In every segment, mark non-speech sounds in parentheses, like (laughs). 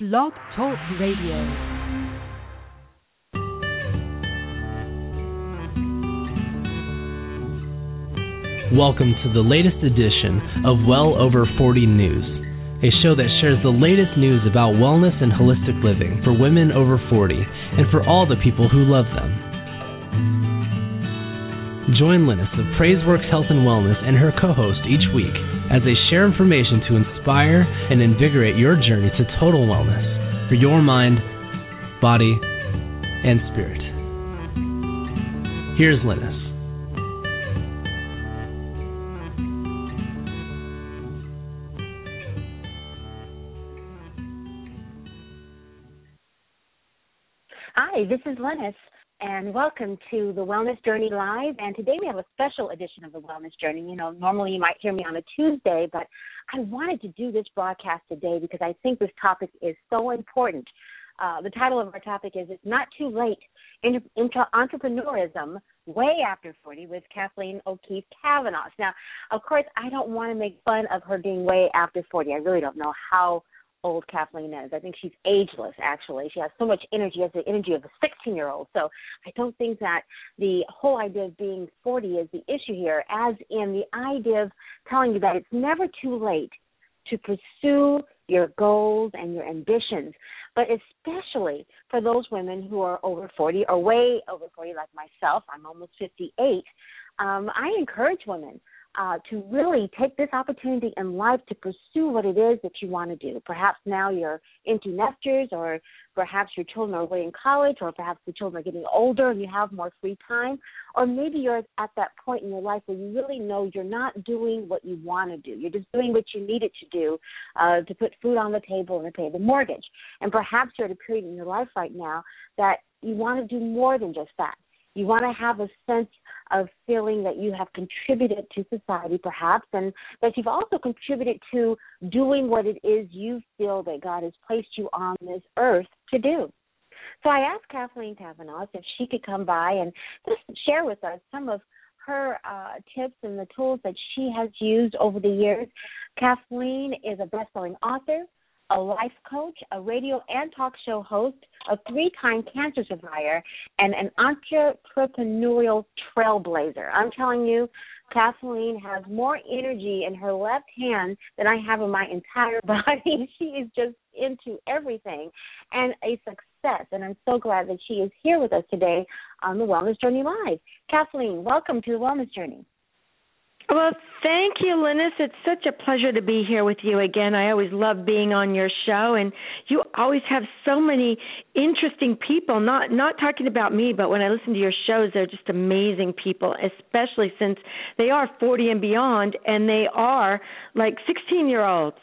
Blog Talk Radio. Welcome to the latest edition of Well Over 40 News, a show that shares the latest news about wellness and holistic living for women over 40 and for all the people who love them. Join Linus of Praiseworks Health and Wellness and her co host each week as they share information to inspire and invigorate your journey to total wellness for your mind, body, and spirit. Here's Linus. Hi, this is Linus, and welcome to the Wellness Journey Live. And today we have a special edition of the Wellness Journey. You know, normally you might hear me on a Tuesday, but I wanted to do this broadcast today because I think this topic is so important. Uh, the title of our topic is It's Not Too Late Inter- Inter- Entrepreneurism Way After 40 with Kathleen O'Keefe Kanavos. Now, of course, I don't want to make fun of her being way after 40. I really don't know how old Kathleen is. I think she's ageless, actually. She has so much energy, has the energy of a 16 year old. So I don't think that the whole idea of being 40 is the issue here, as in the idea of telling you that it's never too late to pursue your goals and your ambitions, but especially for those women who are over 40 or way over 40, like myself. I'm almost 58. Um, I encourage women uh, to really take this opportunity in life to pursue what it is that you want to do. Perhaps now you're into nesters, or perhaps your children are away in college, or perhaps the children are getting older and you have more free time, or maybe you're at that point in your life where you really know you're not doing what you want to do. You're just doing what you need it to do uh, to put food on the table and to pay the mortgage. And perhaps you're at a period in your life right now that you want to do more than just that. You want to have a sense of feeling that you have contributed to society, perhaps, and that you've also contributed to doing what it is you feel that God has placed you on this earth to do. So I asked Kathleen Kanavos if she could come by and just share with us some of her uh, tips and the tools that she has used over the years. Kathleen is a best-selling author, a life coach, a radio and talk show host, a three time cancer survivor, and an entrepreneurial trailblazer. I'm telling you, Kathleen has more energy in her left hand than I have in my entire (laughs) body. she is just into everything and a success. And I'm so glad that she is here with us today on the Wellness Journey Live. Kathleen, welcome to the Wellness Journey. Well, thank you, Linus. It's such a pleasure to be here with you again. I always love being on your show, and you always have so many interesting people. Not not talking about me, but when I listen to your shows, they're just amazing people. Especially since they are forty and beyond, and they are like sixteen year olds.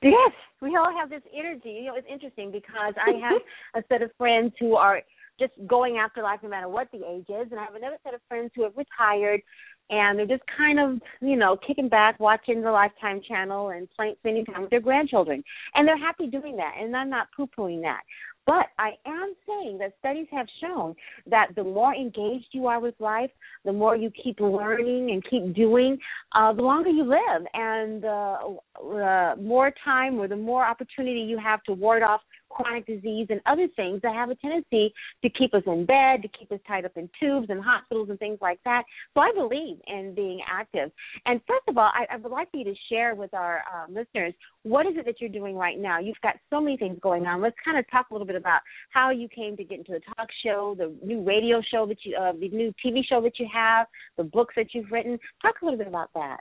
Yes, we all have this energy. You know, it's interesting because I have (laughs) a set of friends who are just going after life no matter what the age is, and I have another set of friends who have retired and they're just kind of you know kicking back watching the lifetime channel and playing spending time with their grandchildren. And they're happy doing that and i'm not poo pooing that. But I am saying that studies have shown that the more engaged you are with life, the more you keep learning and keep doing, uh, the longer you live, and uh, uh, more time or the more opportunity you have to ward off chronic disease and other things that have a tendency to keep us in bed, to keep us tied up in tubes and hospitals and things like that. So I believe in being active. And first of all, I, I would like for you to share with our uh, listeners what is it that you're doing right now. You've got so many things going on. Let's kind of talk a little bit about how you came to get into the talk show, the new radio show that you, uh, the new TV show that you have, the books that you've written. Talk a little bit about that.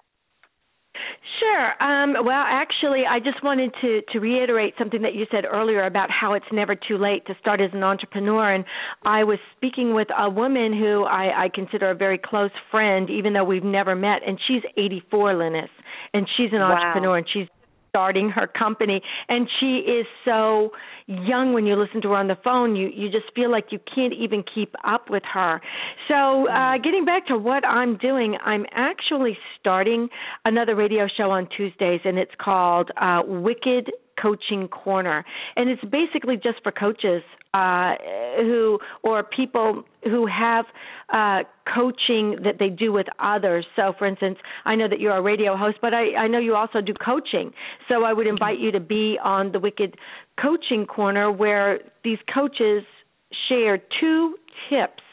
Sure. Um, well, actually, I just wanted to, to reiterate something that you said earlier about how it's never too late to start as an entrepreneur. And I was speaking with a woman who I, I consider a very close friend, even though we've never met, and she's 84, Linus, and she's an wow. entrepreneur, and she's starting her company. And she is so young when you listen to her on the phone. You you just feel like you can't even keep up with her. So uh getting back to what i'm doing i'm actually starting another radio show on tuesdays and it's called uh wicked coaching corner and it's basically just for coaches uh, who or people who have uh, coaching that they do with others. So, for instance, I know that you're a radio host, but I, I know you also do coaching. So, I would invite you to be on the Wicked Coaching Corner, where these coaches share two tips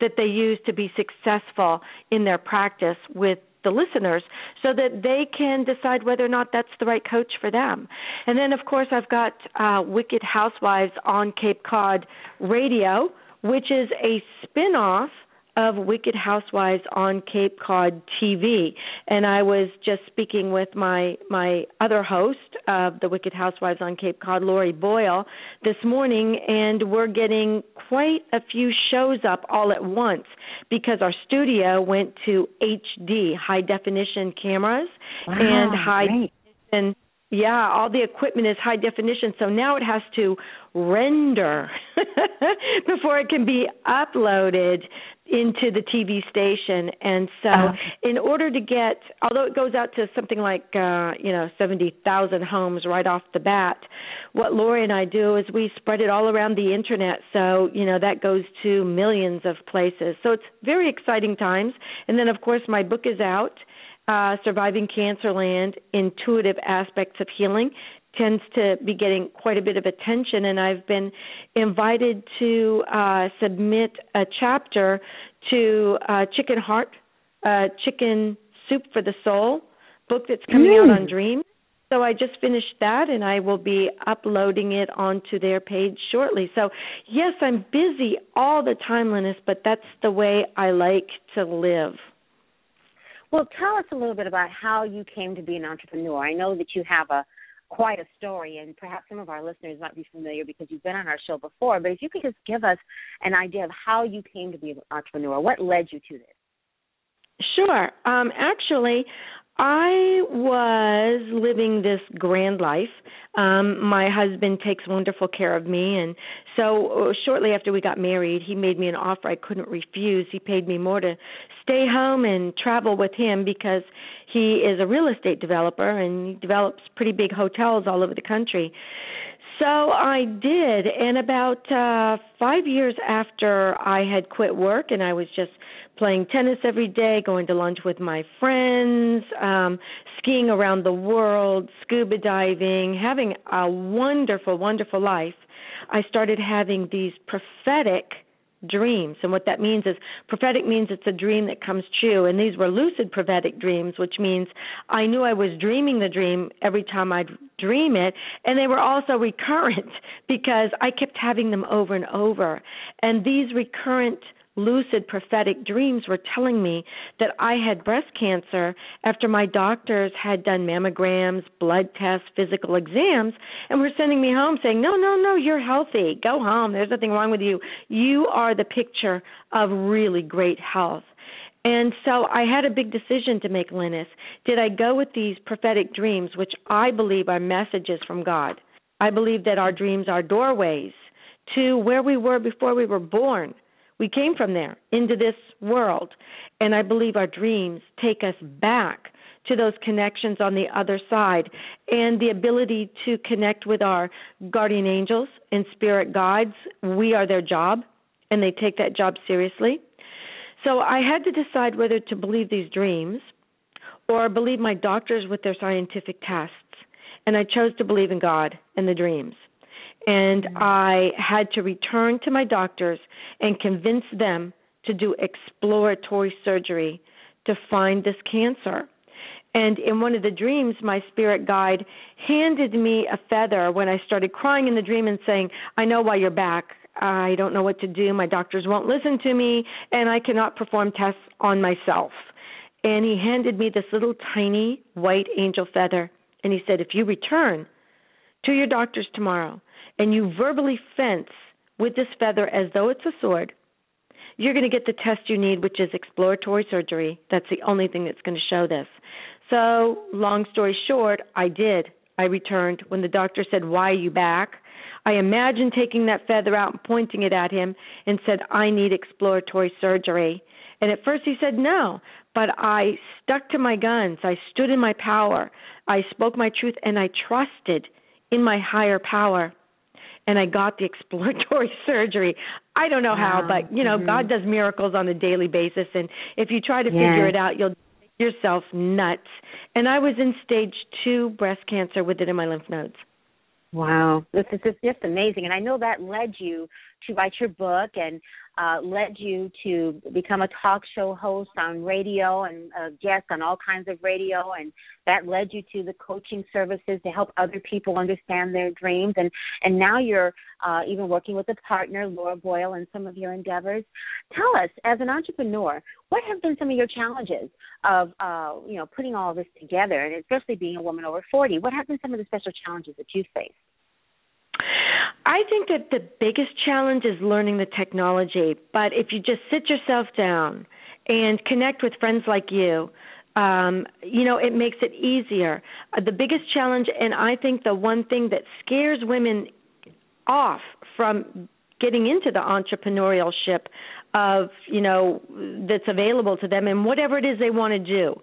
that they use to be successful in their practice with the listeners so that they can decide whether or not that's the right coach for them. And then, of course, I've got uh, Wicked Housewives on Cape Cod Radio, which is a spin off of Wicked Housewives on Cape Cod TV. And I was just speaking with my my other host of the Wicked Housewives on Cape Cod, Lori Boyle, this morning, and we're getting quite a few shows up all at once because our studio went to HD, high definition cameras wow, and high and yeah, all the equipment is high definition, so now it has to render (laughs) before it can be uploaded into the TV station. And so, Uh-huh. in order to get, although it goes out to something like, uh, you know, 70,000 homes right off the bat, what Lori and I do is we spread it all around the internet. So, you know, that goes to millions of places. So, it's very exciting times. And then, of course, my book is out uh, Surviving Cancerland Intuitive Aspects of Healing tends to be getting quite a bit of attention, and I've been invited to uh, submit a chapter to uh, Chicken Heart, uh, Chicken Soup for the Soul book that's coming Mm. out on Dream. So I just finished that, and I will be uploading it onto their page shortly. So yes, I'm busy all the time, Linus, but that's the way I like to live. Well, tell us a little bit about how you came to be an entrepreneur. I know that you have a quite a story, and perhaps some of our listeners might be familiar because you've been on our show before. But if you could just give us an idea of how you came to be an entrepreneur, what led you to this? Sure. Um, actually, I was living this grand life. Um, my husband takes wonderful care of me, and so uh, shortly after we got married, he made me an offer I couldn't refuse. He paid me more to stay home and travel with him because he is a real estate developer and he develops pretty big hotels all over the country. So I did, and about uh five years after I had quit work and I was just playing tennis every day, going to lunch with my friends, um, skiing around the world, scuba diving, having a wonderful, wonderful life, I started having these prophetic dreams. And what that means is prophetic means it's a dream that comes true. And these were lucid prophetic dreams, which means I knew I was dreaming the dream every time I'd dream it. And they were also recurrent (laughs) because I kept having them over and over. And these recurrent lucid prophetic dreams were telling me that I had breast cancer after my doctors had done mammograms, blood tests, physical exams, and were sending me home saying, No, no, no, you're healthy. Go home. There's nothing wrong with you. You are the picture of really great health. And so I had a big decision to make, Linus. Did I go with these prophetic dreams, which I believe are messages from God? I believe that our dreams are doorways to where we were before we were born. We came from there into this world. And I believe our dreams take us back to those connections on the other side and the ability to connect with our guardian angels and spirit guides. We are their job, and they take that job seriously. So I had to decide whether to believe these dreams or believe my doctors with their scientific tests. And I chose to believe in God and the dreams. And I had to return to my doctors and convince them to do exploratory surgery to find this cancer. And in one of the dreams, my spirit guide handed me a feather when I started crying in the dream and saying, I know why you're back. I don't know what to do. My doctors won't listen to me, and I cannot perform tests on myself. And he handed me this little tiny white angel feather. And he said, If you return to your doctors tomorrow and you verbally fence with this feather as though it's a sword, you're going to get the test you need, which is exploratory surgery. That's the only thing that's going to show this. So, long story short, I did. I returned when the doctor said, Why are you back? I imagined taking that feather out and pointing it at him and said, I need exploratory surgery. And at first he said no, but I stuck to my guns. I stood in my power. I spoke my truth and I trusted in my higher power. And I got the (laughs) exploratory surgery. I don't know how, but you know, mm-hmm. God does miracles on a daily basis and if you try to yes. figure it out, you'll yourself nuts. And I was in stage 2 breast cancer with it in my lymph nodes. Wow, this is just amazing, and I know that led you to write your book and uh, led you to become a talk show host on radio and a guest on all kinds of radio, and that led you to the coaching services to help other people understand their dreams, and and now you're uh, even working with a partner, Laura Boyle, in some of your endeavors. Tell us, as an entrepreneur, what have been some of your challenges of uh, you know putting all this together, and especially being a woman over forty? What have been some of the special challenges that you face? I think that the biggest challenge is learning the technology. But if you just sit yourself down and connect with friends like you, um, you know, it makes it easier. Uh, the biggest challenge, and I think the one thing that scares women off from getting into the entrepreneurial ship of, you know, that's available to them and whatever it is they want to do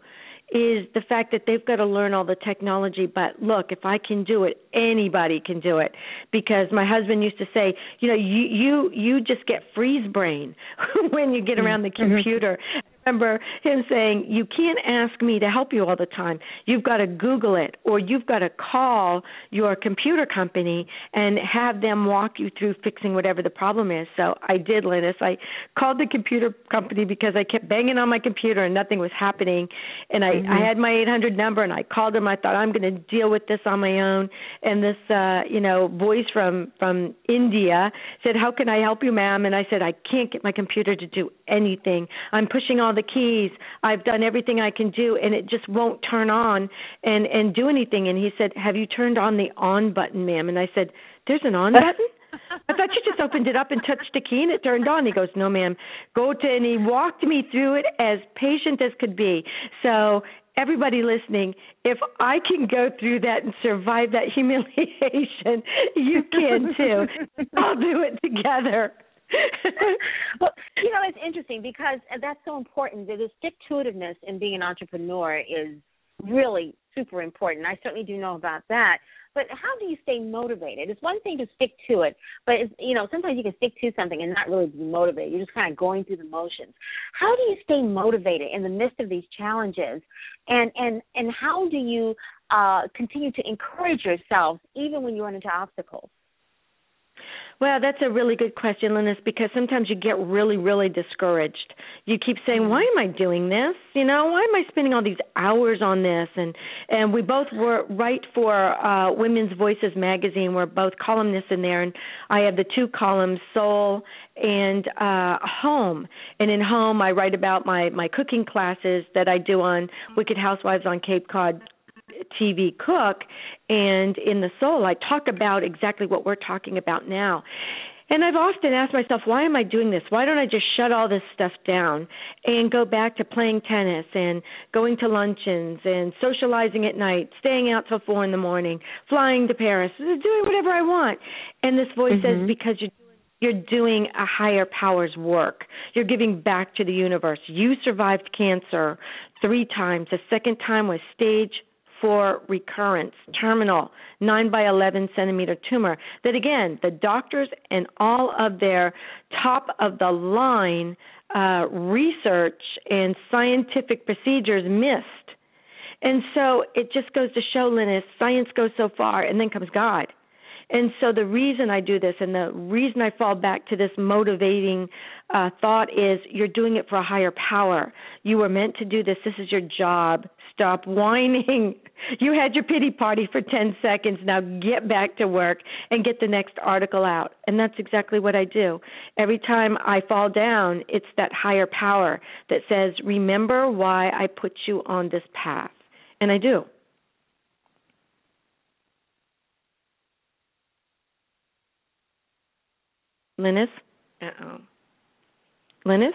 is the fact that they've got to learn all the technology. But look, if I can do it, anybody can do it. Because my husband used to say, you know, you you you just get freeze brain (laughs) when you get around the mm-hmm. computer remember him saying, "You can't ask me to help you all the time. You've got to Google it, or you've got to call your computer company and have them walk you through fixing whatever the problem is." So I did, Linus. I called the computer company because I kept banging on my computer and nothing was happening, and I mm-hmm. I had my 800 number and I called them. I thought I'm going to deal with this on my own, and this uh, you know voice from from India said, "How can I help you, ma'am?" And I said, "I can't get my computer to do anything. I'm pushing all the keys. I've done everything I can do, and it just won't turn on and and do anything." And he said, "Have you turned on the on button, ma'am?" And I said, "There's an on button." I thought you just opened it up and touched a key and it turned on. He goes, No, ma'am. Go to, and he walked me through it as patient as could be. So, everybody listening, if I can go through that and survive that humiliation, you can too. (laughs) I'll do it together. well, you know, interesting because that's so important. The stick to itiveness in being an entrepreneur is really super important. I certainly do know about that. But how do you stay motivated? It's one thing to stick to it, but it's, you know sometimes you can stick to something and not really be motivated. You're just kind of going through the motions. How do you stay motivated in the midst of these challenges? And and and how do you uh, continue to encourage yourself even when you run into obstacles? Well, that's a really good question, Linus, because sometimes you get really, really discouraged. You keep saying, "Why am I doing this? You know, why am I spending all these hours on this?" And and we both were write for uh Women's Voices magazine. We're both columnists in there, and I have the two columns, Soul and uh Home. And in Home, I write about my my cooking classes that I do on Wicked Housewives on Cape Cod TV cook and in the soul I talk about exactly what we're talking about now. And I've often asked myself, why am I doing this? Why don't I just shut all this stuff down and go back to playing tennis and going to luncheons and socializing at night, staying out till four in the morning, flying to Paris, doing whatever I want? And this voice mm-hmm. says, because you're you're doing a higher power's work. You're giving back to the universe. You survived cancer three times. The second time was stage for recurrence, terminal, 9 by 11 centimeter tumor. That again, the doctors and all of their top of the line uh, research and scientific procedures missed. And so it just goes to show, Linus, science goes so far, and then comes God. And so the reason I do this and the reason I fall back to this motivating uh, thought is you're doing it for a higher power. You were meant to do this. This is your job. Stop whining. (laughs) You had your pity party for 10 seconds. Now get back to work and get the next article out. And that's exactly what I do. Every time I fall down, it's that higher power that says, Remember why I put you on this path. And I do. Linus? Uh oh. Linus?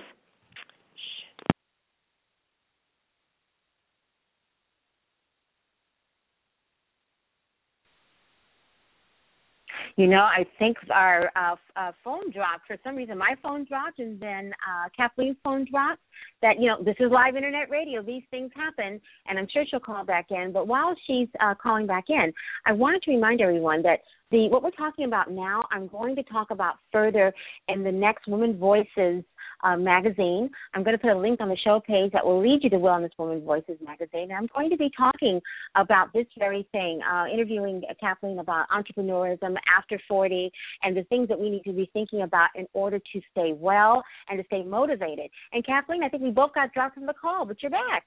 You know, I think our uh, uh, phone dropped. For some reason, my phone dropped, and then uh, Kathleen's phone dropped. That you know, this is live internet radio. These things happen, and I'm sure she'll call back in. But while she's uh, calling back in, I wanted to remind everyone that the what we're talking about now, I'm going to talk about further in the next Women Voices uh, magazine. I'm going to put a link on the show page that will lead you to Wellness Women Voices magazine. And I'm going to be talking about this very thing, uh, interviewing Kathleen about entrepreneurism after 40 and the things that we need to be thinking about in order to stay well and to stay motivated. And Kathleen, I think we both got dropped from the call, but you're back.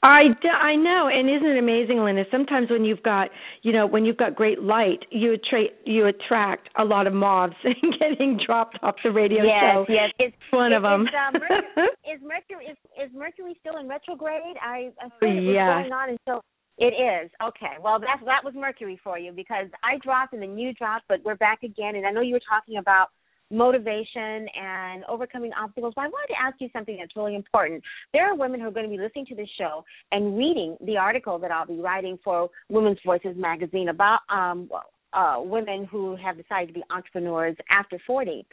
I, I know, and isn't it amazing, Linda? Sometimes when you've got, you know, when you've got great light, you attract you attract a lot of moths (laughs) getting dropped off the radio yes, show. Yes, yes, one of them. Is, uh, (laughs) Mercury, is Mercury is, is Mercury still in retrograde? I, thought it yeah. going on until it is okay. Well, that that was Mercury for you because I dropped and then you dropped, but we're back again. And I know you were talking about motivation and overcoming obstacles. But I wanted to ask you something that's really important. There are women who are going to be listening to this show and reading the article that I'll be writing for Women's Voices magazine about um, uh, women who have decided to be entrepreneurs after 40.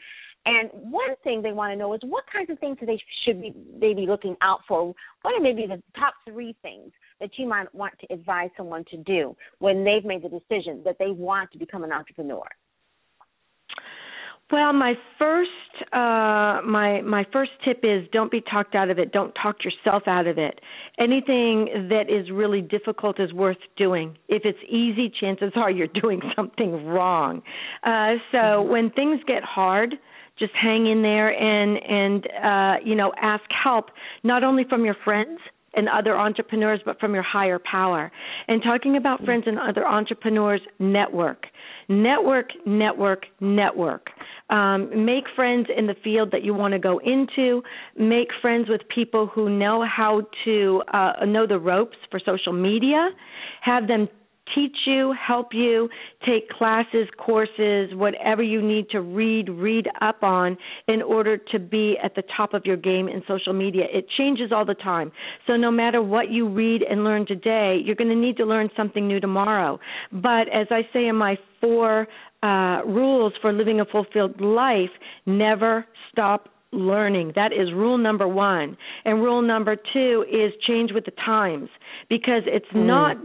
And one thing they want to know is what kinds of things they should be they be looking out for. What are maybe the top three things that you might want to advise someone to do when they've made the decision that they want to become an entrepreneur? Well, my first uh my my first tip is don't be talked out of it. Don't talk yourself out of it. Anything that is really difficult is worth doing. If it's easy, chances are you're doing (laughs) something wrong. Uh so mm-hmm. when things get hard, just hang in there and and uh you know, ask help not only from your friends and other entrepreneurs, but from your higher power. And talking about mm-hmm. friends and other entrepreneurs, network. Network, network, network. Um, make friends in the field that you want to go into. Make friends with people who know how to uh, know the ropes for social media. Have them teach you, help you, take classes, courses, whatever you need to read, read up on in order to be at the top of your game in social media. It changes all the time. So no matter what you read and learn today, you're going to need to learn something new tomorrow. But as I say in my four uh, rules for living a fulfilled life, never stop learning. That is rule number one. And rule number two is change with the times because it's mm. not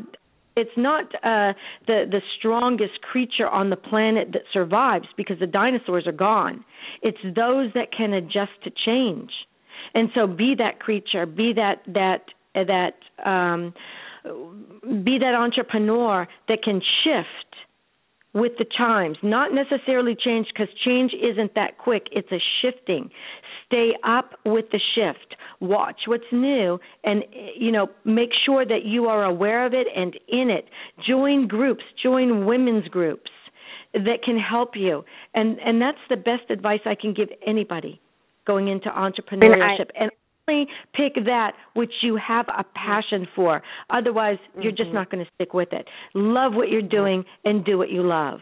it's not uh the the strongest creature on the planet that survives because the dinosaurs are gone. It's those that can adjust to change. And so be that creature be that that that um be that entrepreneur that can shift with the times. Not necessarily change because change isn't that quick. It's a shifting. Stay up with the shift. Watch what's new and you know make sure that you are aware of it and in it. Join groups. Join women's groups that can help you. And and that's the best advice i can give anybody going into entrepreneurship and, I, and only pick that which you have a passion for otherwise mm-hmm. you're just mm-hmm. not going to stick with it love what you're doing and do what you love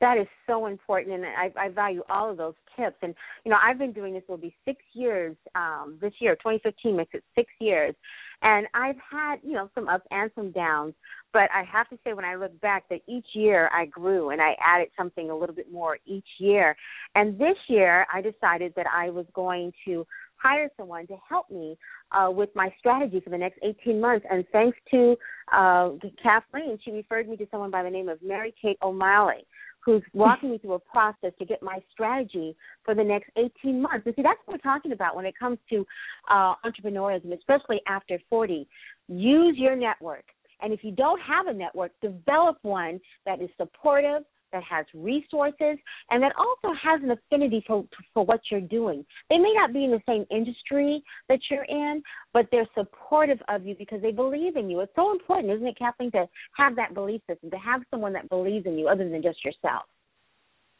that is so important and I, I value all of those tips. And you know i've been doing this will be six years um this year 2015 makes it six years. And i've had you know some ups and some downs but i have to say when i look back that each year i grew and i added something a little bit more each year. And this year i decided that i was going to hire someone to help me uh, with my strategy for the next 18 months. And thanks to uh, Kathleen, she referred me to someone by the name of Mary Kate O'Malley, who's (laughs) walking me through a process to get my strategy for the next 18 months. And see, that's what we're talking about when it comes to uh, entrepreneurship, especially after 40. Use your network. And if you don't have a network, develop one that is supportive, that has resources, and that also has an affinity for for what you're doing. They may not be in the same industry that you're in, but they're supportive of you because they believe in you. It's so important, isn't it, Kathleen, to have that belief system, to have someone that believes in you other than just yourself.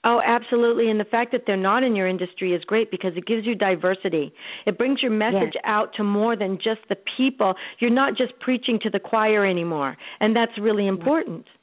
Oh, absolutely. And the fact that they're not in your industry is great because it gives you diversity. It brings your message yes. out to more than just the people. You're not just preaching to the choir anymore. And that's really important. Yes.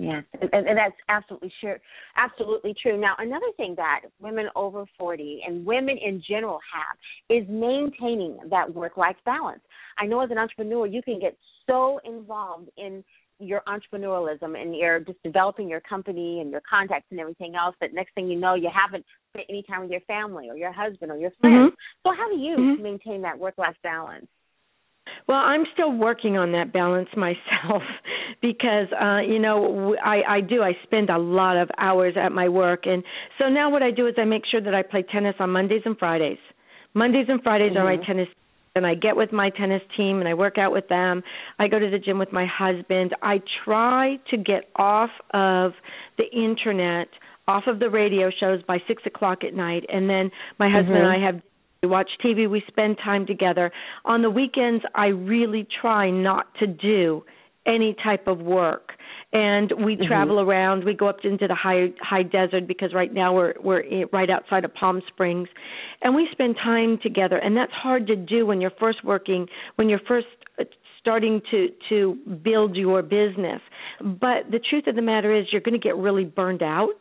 Yes, and, and that's absolutely sure, absolutely true. Now, another thing that women over 40 and women in general have is maintaining that work-life balance. I know as an entrepreneur, you can get so involved in your entrepreneurialism and you're just developing your company and your contacts and everything else that next thing you know you haven't spent any time with your family or your husband or your friends. Mm-hmm. So how do you mm-hmm. maintain that work life balance? Well, I'm still working on that balance myself (laughs) because uh you know I I do I spend a lot of hours at my work and so now what I do is I make sure that I play tennis on Mondays and Fridays. Mondays and Fridays mm-hmm. are my mm-hmm. tennis and I get with my tennis team and I work out with them. I go to the gym with my husband. I try to get off of the internet, off of the radio shows by six o'clock at night, and then my husband mm-hmm. and I have we watch TV, we spend time together. On the weekends, I really try not to do any type of work and we mm-hmm. travel around we go up into the high high desert because right now we're we're right outside of Palm Springs and we spend time together and that's hard to do when you're first working when you're first uh, starting to to build your business but the truth of the matter is you're going to get really burned out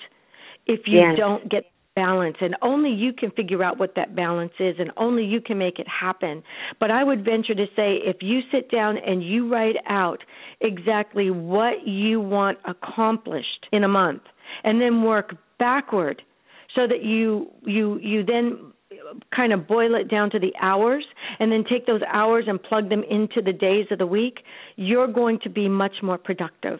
if you yes. don't get balance and only you can figure out what that balance is and only you can make it happen. But i would venture to say if you sit down and you write out exactly what you want accomplished in a month and then work backward so that you you you then kind of boil it down to the hours and then take those hours and plug them into the days of the week you're going to be much more productive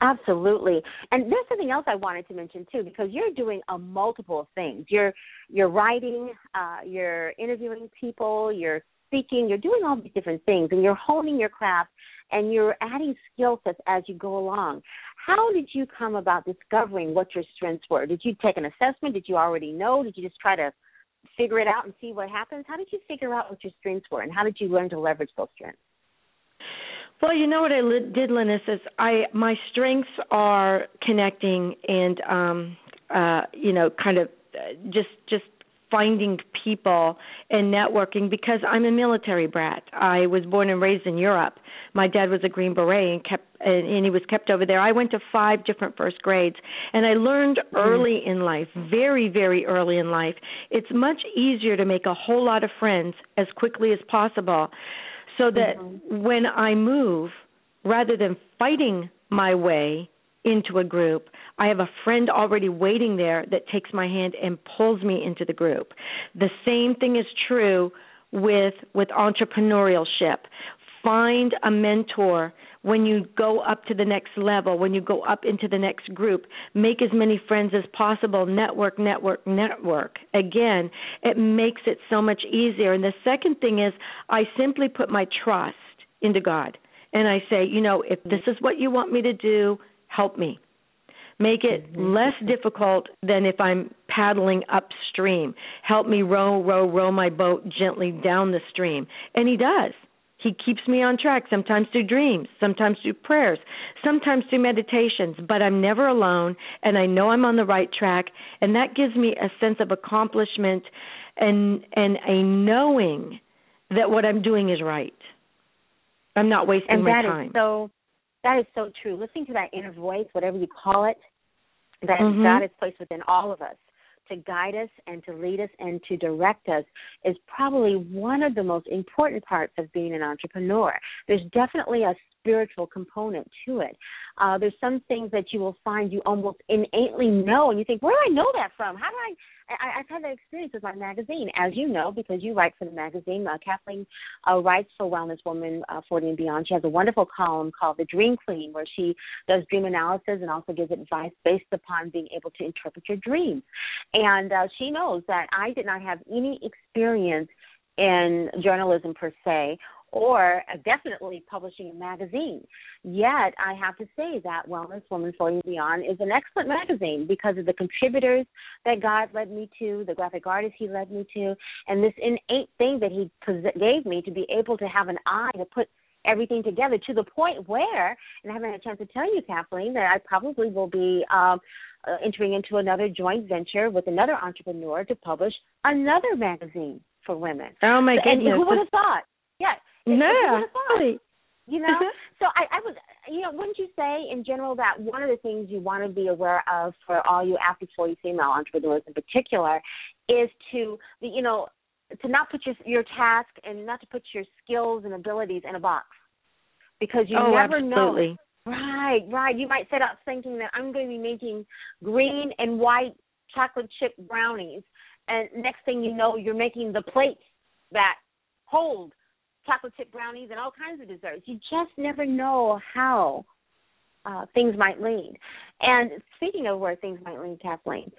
Absolutely. And there's something else I wanted to mention too, because you're doing a multiple of things. You're you're writing, uh, you're interviewing people, you're speaking, you're doing all these different things, and you're honing your craft, and you're adding skill sets as you go along. How did you come about discovering what your strengths were? Did you take an assessment? Did you already know? Did you just try to figure it out and see what happens? How did you figure out what your strengths were, and how did you learn to leverage those strengths? Well, you know what I li- did, Linus, is I my strengths are connecting and um uh you know kind of uh, just just finding people and networking because I'm a military brat. I was born and raised in Europe. My dad was a Green Beret and kept and, and he was kept over there. I went to five different first grades and I learned mm. early in life, very very early in life, it's much easier to make a whole lot of friends as quickly as possible so that mm-hmm. when I move, rather than fighting my way into a group, I have a friend already waiting there that takes my hand and pulls me into the group. The same thing is true with with entrepreneurship. Find a mentor when you go up to the next level, when you go up into the next group, make as many friends as possible, network, network, network. Again, it makes it so much easier. And the second thing is, I simply put my trust into God. And I say, you know, if this is what you want me to do, help me. Make it mm-hmm. less difficult than if I'm paddling upstream. Help me row, row, row my boat gently down the stream. And he does. He keeps me on track, sometimes through dreams, sometimes through prayers, sometimes through meditations, but I'm never alone and I know I'm on the right track and that gives me a sense of accomplishment and and a knowing that what I'm doing is right. I'm not wasting and my time. Is so that is so true. Listening to that inner voice, whatever you call it, that mm-hmm. God has placed within all of us to guide us and to lead us and to direct us is probably one of the most important parts of being an entrepreneur. There's definitely a spiritual component to it. Uh, there's some things that you will find you almost innately know, and you think, where do I know that from? How do I? I I've had that experience with my magazine, as you know, because you write for the magazine. Uh, Kathleen uh, writes for Wellness Woman uh, 40 and Beyond. She has a wonderful column called The Dream Queen, where she does dream analysis and also gives advice based upon being able to interpret your dreams. And uh, she knows that I did not have any experience in journalism per se or definitely publishing a magazine. Yet, I have to say that Wellness Woman 40 Beyond is an excellent magazine because of the contributors that God led me to, the graphic artists He led me to, and this innate thing that He gave me to be able to have an eye to put everything together to the point where, and I haven't had a chance to tell you, Kathleen, that I probably will be um, uh, entering into another joint venture with another entrepreneur to publish another magazine for women. Oh my goodness! And who would have thought? Yeah, no. (laughs) You know, (laughs) so I, I was, you know, wouldn't you say in general that one of the things you want to be aware of for all you after 40 female entrepreneurs in particular is to, you know, to not put your your task and not to put your skills and abilities in a box because you oh, never absolutely. know. Right, right. You might set up thinking that I'm going to be making green and white chocolate chip brownies, and next thing you know, you're making the plates that hold chocolate chip brownies and all kinds of desserts. You just never know how uh, things might lead. And speaking of where things might lead, Kathleen,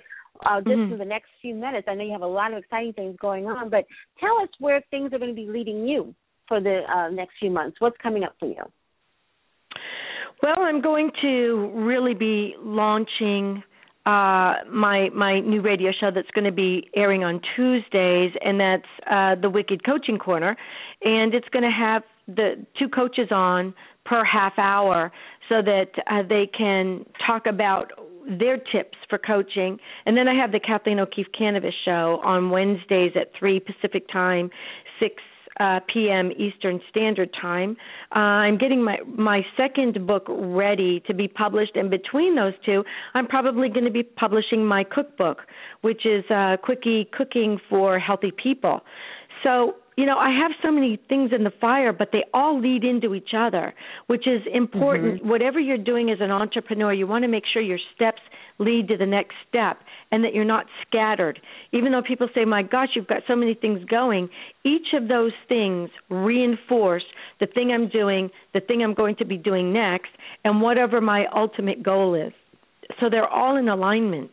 uh, just Mhm. for the next few minutes, I know you have a lot of exciting things going on, but tell us where things are going to be leading you for the uh, next few months. What's coming up for you? Well, I'm going to really be launching uh my my new radio show that's going to be airing on Tuesdays and that's uh the Wicked Coaching Corner. And it's going to have the two coaches on per half hour so that uh, they can talk about their tips for coaching. And then I have the Kathleen O'Keefe Kanavos show on Wednesdays at 3 Pacific time 6 uh, p.m. Eastern Standard Time. Uh, I'm getting my my second book ready to be published, and between those two, I'm probably going to be publishing my cookbook, which is uh, Quickie Cooking for Healthy People. So you know, I have so many things in the fire, but they all lead into each other, which is important. Mm-hmm. Whatever you're doing as an entrepreneur, you want to make sure your steps lead to the next step and that you're not scattered. Even though people say, my gosh, you've got so many things going, each of those things reinforce the thing I'm doing, the thing I'm going to be doing next, and whatever my ultimate goal is. So they're all in alignment.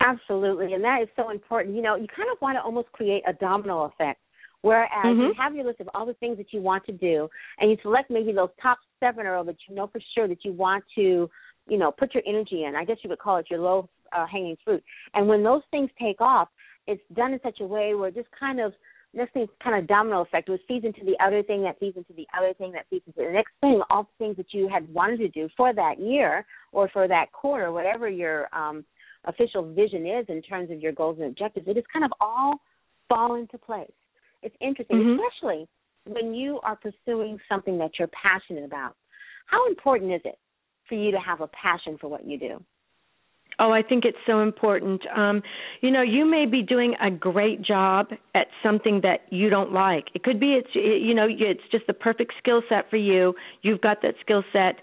Absolutely, and that is so important. You know, you kind of want to almost create a domino effect. Whereas Mhm. you have your list of all the things that you want to do, and you select maybe those top seven or that you know for sure that you want to, you know, put your energy in. I guess you would call it your low uh, hanging fruit. And when those things take off, it's done in such a way where just kind of this thing kind of domino effect, which feeds into the other thing that feeds into the other thing that feeds into the next thing. All the things that you had wanted to do for that year or for that quarter, whatever your um, official vision is in terms of your goals and objectives, it just kind of all fall into place. It's interesting, Mhm. especially when you are pursuing something that you're passionate about. How important is it for you to have a passion for what you do? Oh, I think it's so important. Um, you know, you may be doing a great job at something that you don't like. It could be it's you know it's just the perfect skill set for you. You've got that skill set.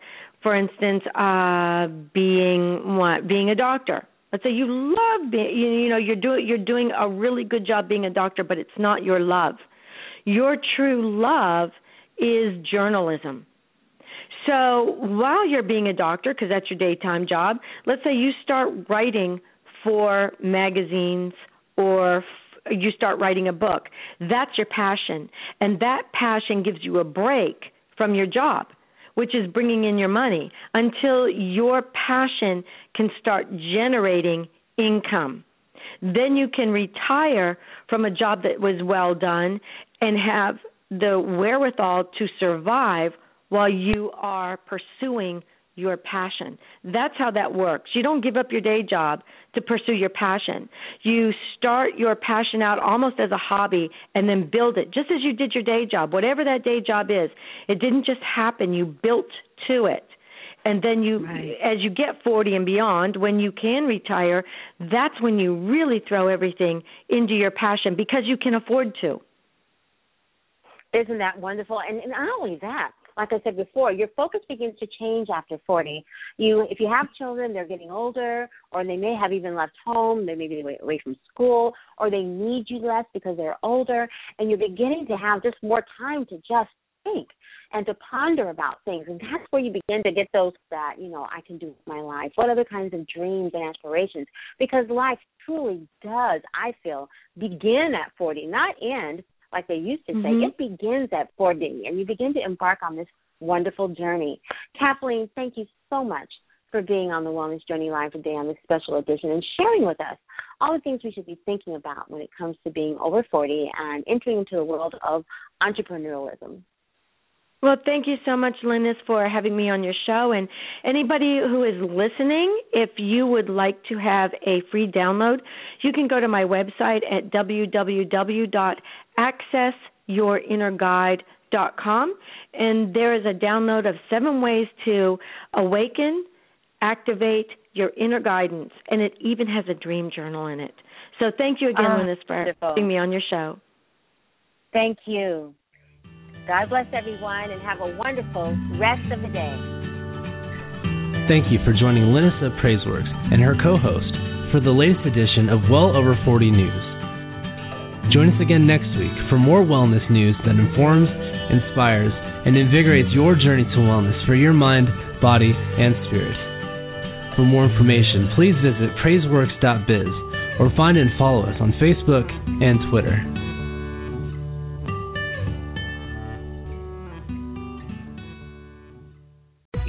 For instance, uh, being what being a doctor. Let's say you love being you, you know you're doing you're doing a really good job being a doctor, but it's not your love. Your true love is journalism. So while you're being a doctor, because that's your daytime job, let's say you start writing for magazines or f- you start writing a book. That's your passion. And that passion gives you a break from your job, which is bringing in your money until your passion can start generating income. Then you can retire from a job that was well done and have the wherewithal to survive while you are pursuing your passion. That's how that works. You don't give up your day job to pursue your passion. You start your passion out almost as a hobby and then build it, just as you did your day job, whatever that day job is. It didn't just happen, you built to it. And then you, Right. as you get 40 and beyond, when you can retire, that's when you really throw everything into your passion because you can afford to. Isn't that wonderful? And, and not only that, like I said before, your focus begins to change after 40. You, if you have children, they're getting older, or they may have even left home. They may be away, from school, or they need you less because they're older, and you're beginning to have just more time to just think and to ponder about things. And that's where you begin to get those that you know I can do with my life. What other kinds of dreams and aspirations? Because life truly does, I feel, begin at 40, not end like they used to say. Mhm. It begins at 40, and you begin to embark on this wonderful journey. Kathleen, thank you so much for being on the Wellness Journey Live today on this special edition and sharing with us all the things we should be thinking about when it comes to being over 40 and entering into the world of entrepreneurialism. Well, thank you so much, Linus, for having me on your show. And anybody who is listening, if you would like to have a free download, you can go to my website at www.accessyourinnerguide.com. And there is a download of seven ways to awaken, activate your inner guidance. And it even has a dream journal in it. So thank you again, Ah, Linus, for wonderful. having me on your show. Thank you. God bless everyone and have a wonderful rest of the day. Thank you for joining Linissa Praiseworks and her co host for the latest edition of Well Over 40 News. Join us again next week for more wellness news that informs, inspires, and invigorates your journey to wellness for your mind, body, and spirit. For more information, please visit praiseworks.biz or find and follow us on Facebook and Twitter.